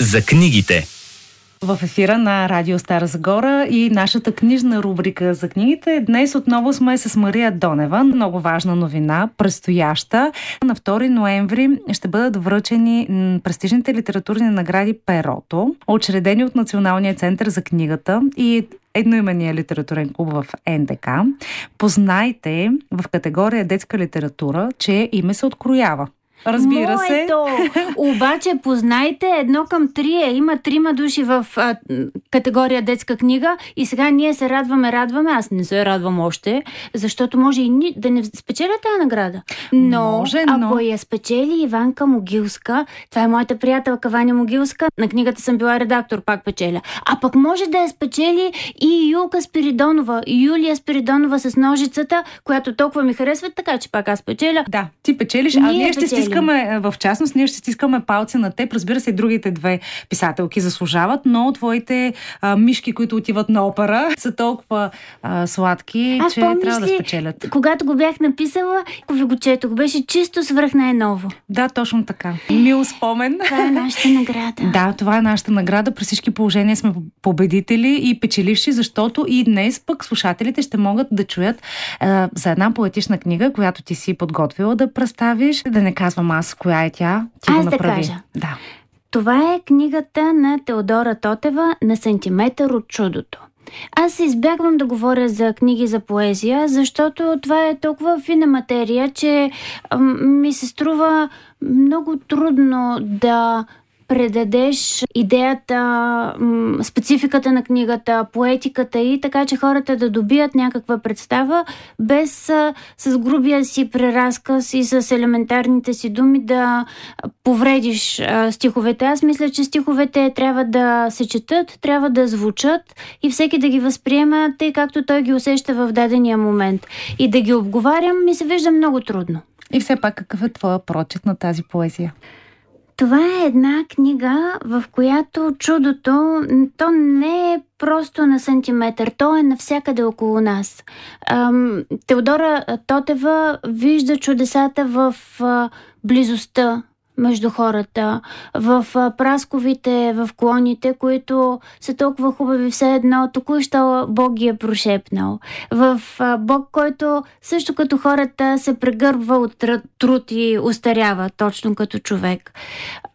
за книгите. В ефира на Радио Стара Загора и нашата книжна рубрика за книгите. Днес отново сме с Мария Донева. Много важна новина, предстояща. На 2 ноември ще бъдат връчени престижните литературни награди Перото, учредени от Националния център за книгата и едноимения литературен клуб в НДК. Познайте в категория детска литература, че име се откроява. Разбира Моето. се. Обаче познайте едно към три е. Има трима души в а, категория детска книга и сега ние се радваме, радваме. Аз не се радвам още, защото може и ни, да не спечеля тази награда. Но, може, но... ако я спечели Иванка Могилска, това е моята приятелка Ваня Могилска, на книгата съм била редактор, пак печеля. А пък може да я спечели и Юлка Спиридонова, Юлия Спиридонова с ножицата, която толкова ми харесва, така че пак аз печеля. Да, ти печелиш, а ние, ние ще печелим стискаме, е, в частност, ние ще стискаме палци на теб. Разбира се, и другите две писателки заслужават, но твоите а, мишки, които отиват на опера, са толкова а, сладки, Аз че трябва да спечелят. Когато го бях написала, ви го четох, беше чисто свръх най-ново. Да, точно така. Мил спомен. Това е нашата награда. Да, това е нашата награда. При всички положения сме победители и печеливши, защото и днес пък слушателите ще могат да чуят а, за една поетична книга, която ти си подготвила да представиш. Да не казвам знам аз коя е тя. Ти аз го да кажа. Да. Това е книгата на Теодора Тотева на сантиметър от чудото. Аз избягвам да говоря за книги за поезия, защото това е толкова фина материя, че ми се струва много трудно да предадеш идеята, спецификата на книгата, поетиката и така, че хората да добият някаква представа, без с грубия си преразказ и с елементарните си думи да повредиш стиховете. Аз мисля, че стиховете трябва да се четат, трябва да звучат и всеки да ги възприема тъй както той ги усеща в дадения момент. И да ги обговарям ми се вижда много трудно. И все пак какъв е твоя прочет на тази поезия? Това е една книга, в която чудото, то не е просто на сантиметър, то е навсякъде около нас. Теодора Тотева вижда чудесата в близостта между хората, в прасковите, в клоните, които са толкова хубави, все едно току-що Бог ги е прошепнал. В Бог, който също като хората се прегърбва от труд и устарява, точно като човек.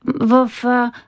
В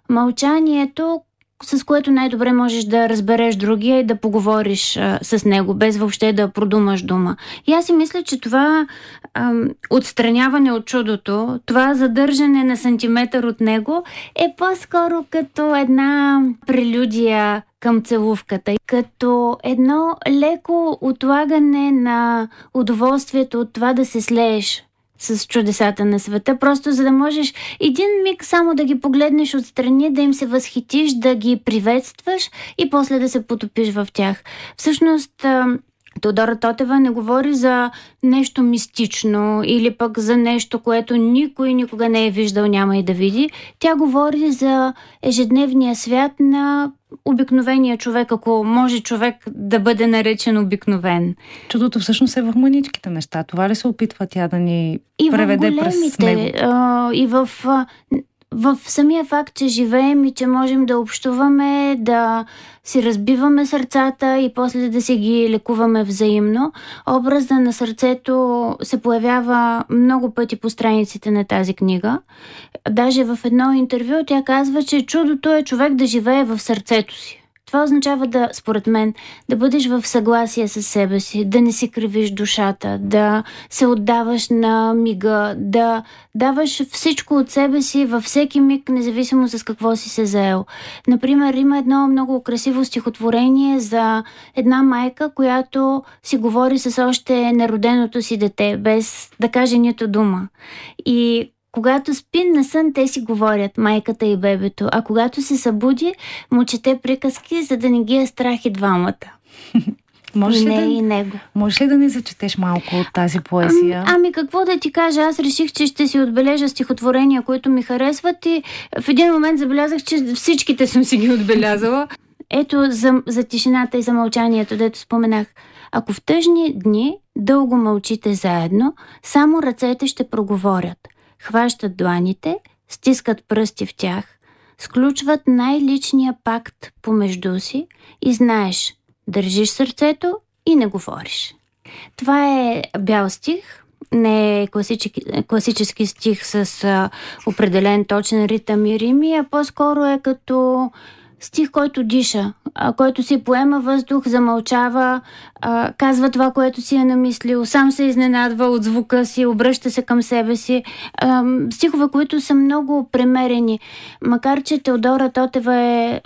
мълчанието, с което най-добре можеш да разбереш другия и да поговориш а, с него, без въобще да продумаш дума. И аз си мисля, че това а, отстраняване от чудото, това задържане на сантиметър от него е по-скоро като една прелюдия към целувката, като едно леко отлагане на удоволствието от това да се слееш с чудесата на света, просто за да можеш един миг само да ги погледнеш отстрани, да им се възхитиш, да ги приветстваш и после да се потопиш в тях. Всъщност, Тодора Тотева не говори за нещо мистично или пък за нещо, което никой никога не е виждал, няма и да види. Тя говори за ежедневния свят на обикновения човек, ако може човек да бъде наречен обикновен. Чудото всъщност е в маничките неща. Това ли се опитва тя да ни и преведе в през него? А, и в в самия факт, че живеем и че можем да общуваме, да си разбиваме сърцата и после да си ги лекуваме взаимно, образа на сърцето се появява много пъти по страниците на тази книга. Даже в едно интервю тя казва, че чудото е човек да живее в сърцето си. Това означава да, според мен, да бъдеш в съгласие с себе си, да не си кривиш душата, да се отдаваш на мига, да даваш всичко от себе си във всеки миг, независимо с какво си се заел. Например, има едно много красиво стихотворение за една майка, която си говори с още нероденото си дете, без да каже нито дума. И когато спи на сън, те си говорят, майката и бебето, а когато се събуди, му чете приказки, за да не ги е страх и двамата. Можеш и не да, и него. Можеш ли да ни зачетеш малко от тази поезия? Ами, ами какво да ти кажа, аз реших, че ще си отбележа стихотворения, които ми харесват и в един момент забелязах, че всичките съм си ги отбелязала. Ето за, за тишината и за мълчанието, дето споменах. Ако в тъжни дни дълго мълчите заедно, само ръцете ще проговорят – хващат дланите, стискат пръсти в тях, сключват най-личния пакт помежду си и знаеш, държиш сърцето и не говориш. Това е бял стих, не е класически, класически стих с а, определен точен ритъм и рими, а по-скоро е като стих, който диша, а, който си поема въздух, замълчава, а, казва това, което си е намислил, сам се изненадва от звука си, обръща се към себе си. А, стихове, които са много премерени. Макар, че Теодора Тотева е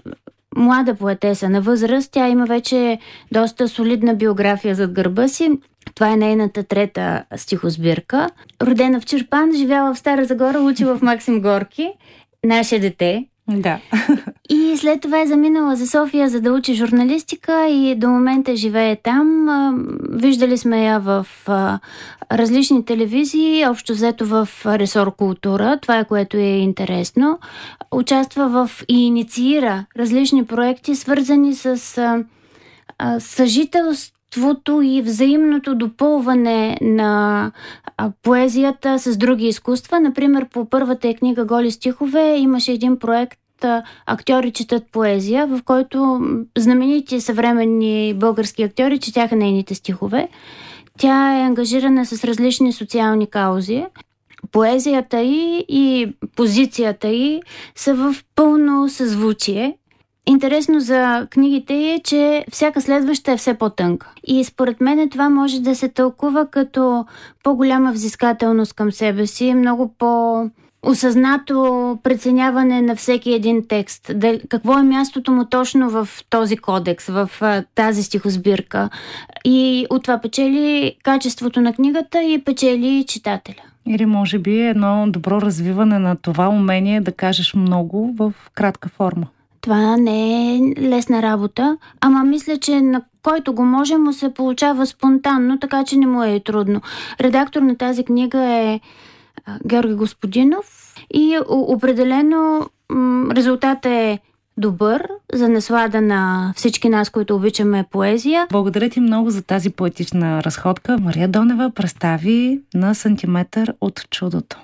млада поетеса на възраст, тя има вече доста солидна биография зад гърба си. Това е нейната трета стихосбирка. Родена в Черпан, живяла в Стара Загора, учи в Максим Горки. Наше дете, да. И след това е заминала за София, за да учи журналистика и до момента живее там. Виждали сме я в различни телевизии, общо взето в ресор култура. Това е което е интересно. Участва в и инициира различни проекти, свързани с съжителство творчеството и взаимното допълване на поезията с други изкуства. Например, по първата е книга Голи стихове имаше един проект актьори четат поезия, в който знаменити съвременни български актьори четяха нейните стихове. Тя е ангажирана с различни социални каузи. Поезията й и позицията й са в пълно съзвучие. Интересно за книгите е, че всяка следваща е все по-тънка. И според мен това може да се тълкува като по-голяма взискателност към себе си, много по- осъзнато преценяване на всеки един текст. какво е мястото му точно в този кодекс, в тази стихосбирка. И от това печели качеството на книгата и печели читателя. Или може би едно добро развиване на това умение да кажеш много в кратка форма. Това не е лесна работа, ама мисля, че на който го може му се получава спонтанно, така че не му е трудно. Редактор на тази книга е Георги Господинов и определено резултатът е добър за наслада на всички нас, които обичаме поезия. Благодаря ти много за тази поетична разходка. Мария Донева представи на сантиметър от чудото.